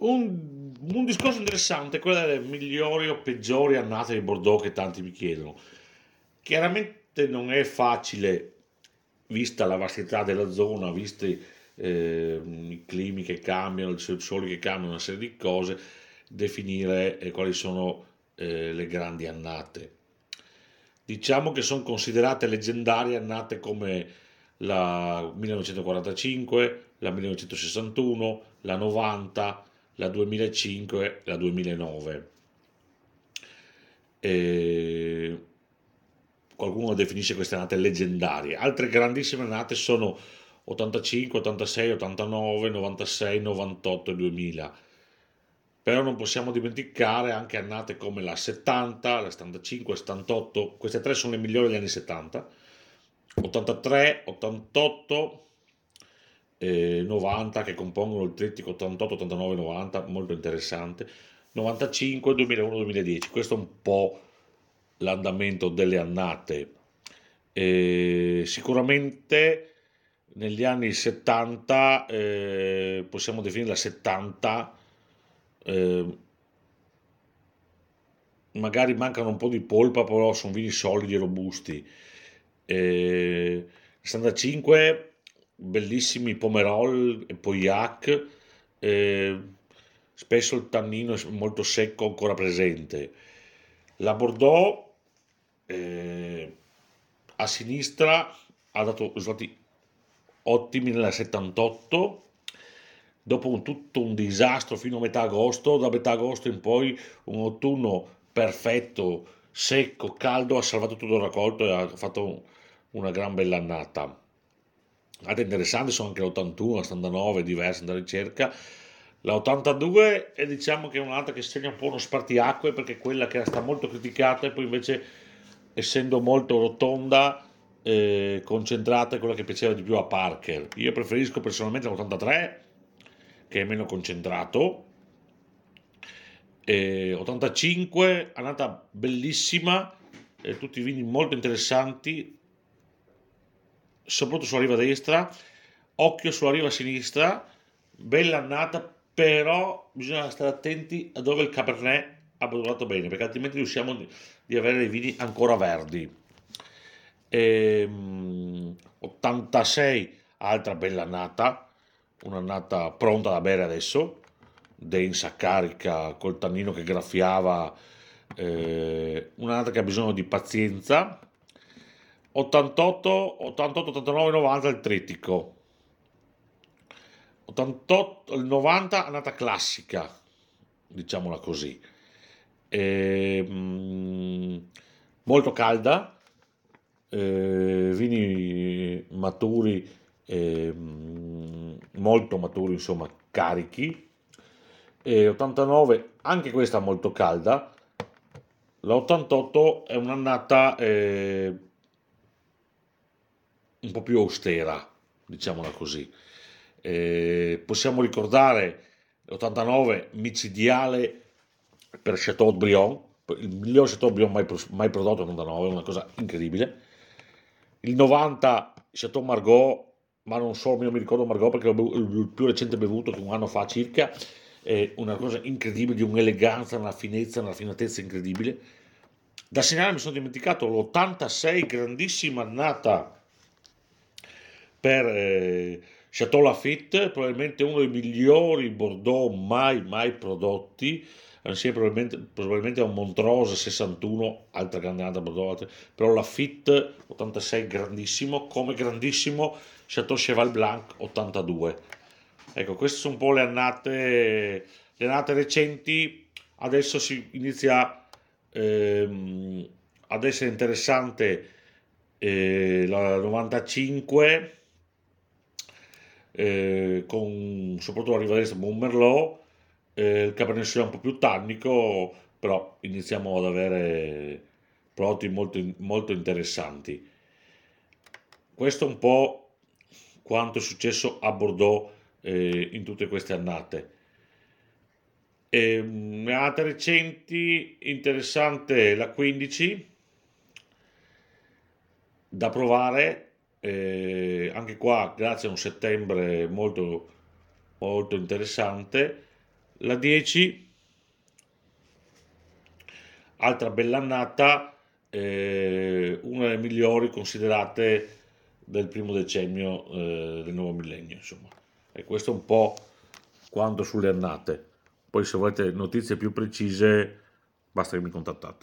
un, un discorso interessante è quello delle migliori o peggiori annate di Bordeaux che tanti mi chiedono. Chiaramente non è facile, vista la vastità della zona, visti eh, i climi che cambiano, i soli che cambiano, una serie di cose, definire eh, quali sono eh, le grandi annate. Diciamo che sono considerate leggendarie annate come la 1945, la 1961, la 90, la 2005, la 2009. E qualcuno definisce queste annate leggendarie. Altre grandissime annate sono 85, 86, 89, 96, 98 e 2000. Però non possiamo dimenticare anche annate come la 70, la 75, 78, queste tre sono le migliori degli anni 70, 83, 88 e 90 che compongono il trittico 88, 89, 90, molto interessante, 95, 2001, 2010. Questo è un po' l'andamento delle annate. E sicuramente negli anni 70 eh, possiamo definirla 70 eh, magari mancano un po' di polpa però sono vini solidi e robusti eh, 65 bellissimi pomerol e Pauillac eh, spesso il tannino è molto secco ancora presente. La Bordeaux eh, a sinistra ha dato risultati ottimi nella 78 dopo un, tutto un disastro fino a metà agosto da metà agosto in poi un autunno perfetto secco caldo ha salvato tutto il raccolto e ha fatto una gran bella annata altre interessanti sono anche l'81 la 79 diverse da ricerca la 82 è diciamo che è un'altra che segna un po' uno spartiacque perché è quella che sta molto criticata e poi invece essendo molto rotonda eh, concentrata è quella che piaceva di più a Parker. Io preferisco personalmente l'83 che è meno concentrato. Eh, 85, annata bellissima, eh, tutti i vini molto interessanti, soprattutto sulla riva destra, occhio sulla riva sinistra, bella annata, però bisogna stare attenti a dove il Cabernet ha maturato bene, perché altrimenti riusciamo di avere dei vini ancora verdi. E, um, 86 altra bella annata un'annata pronta da bere adesso densa, carica col tannino che graffiava eh, un'annata che ha bisogno di pazienza 88, 88, 89, 90 il trittico 88, il 90 annata classica diciamola così e, mm, molto calda eh, vini maturi, eh, molto maturi, insomma, carichi. E 89, anche questa molto calda. La 88 è un'annata eh, un po' più austera, diciamola così. Eh, possiamo ricordare l'89 micidiale per Chateaubriand, il miglior Chateaubriand mai, mai prodotto l'89, è una cosa incredibile il 90 Chateau Margaux, ma non solo, io mi ricordo Margaux perché l'ho il più recente bevuto che un anno fa circa, è una cosa incredibile, di un'eleganza, una finezza, una raffinatezza incredibile. Da segnalare mi sono dimenticato l'86 grandissima annata per eh, Chateau Lafitte, probabilmente uno dei migliori Bordeaux mai mai prodotti. Insieme probabilmente, probabilmente a un Montrose 61, altra grande annata Bordeaux, però la Fit 86 grandissimo, come grandissimo Chateau Cheval Blanc 82. Ecco, queste sono un po' le annate, le annate recenti, adesso si inizia ehm, ad essere interessante eh, la 95 eh, con soprattutto la rivalenza Buon Merlot eh, il Cabernet Sauvignon un po' più tannico, però iniziamo ad avere prodotti molto, molto interessanti. Questo è un po' quanto è successo a Bordeaux eh, in tutte queste annate. E, ehm, annate recenti, interessante la 15 da provare, eh, anche qua grazie a un settembre molto, molto interessante La 10, altra bella annata, eh, una delle migliori considerate del primo decennio eh, del nuovo millennio, insomma. E questo un po' quanto sulle annate. Poi se volete notizie più precise basta che mi contattate.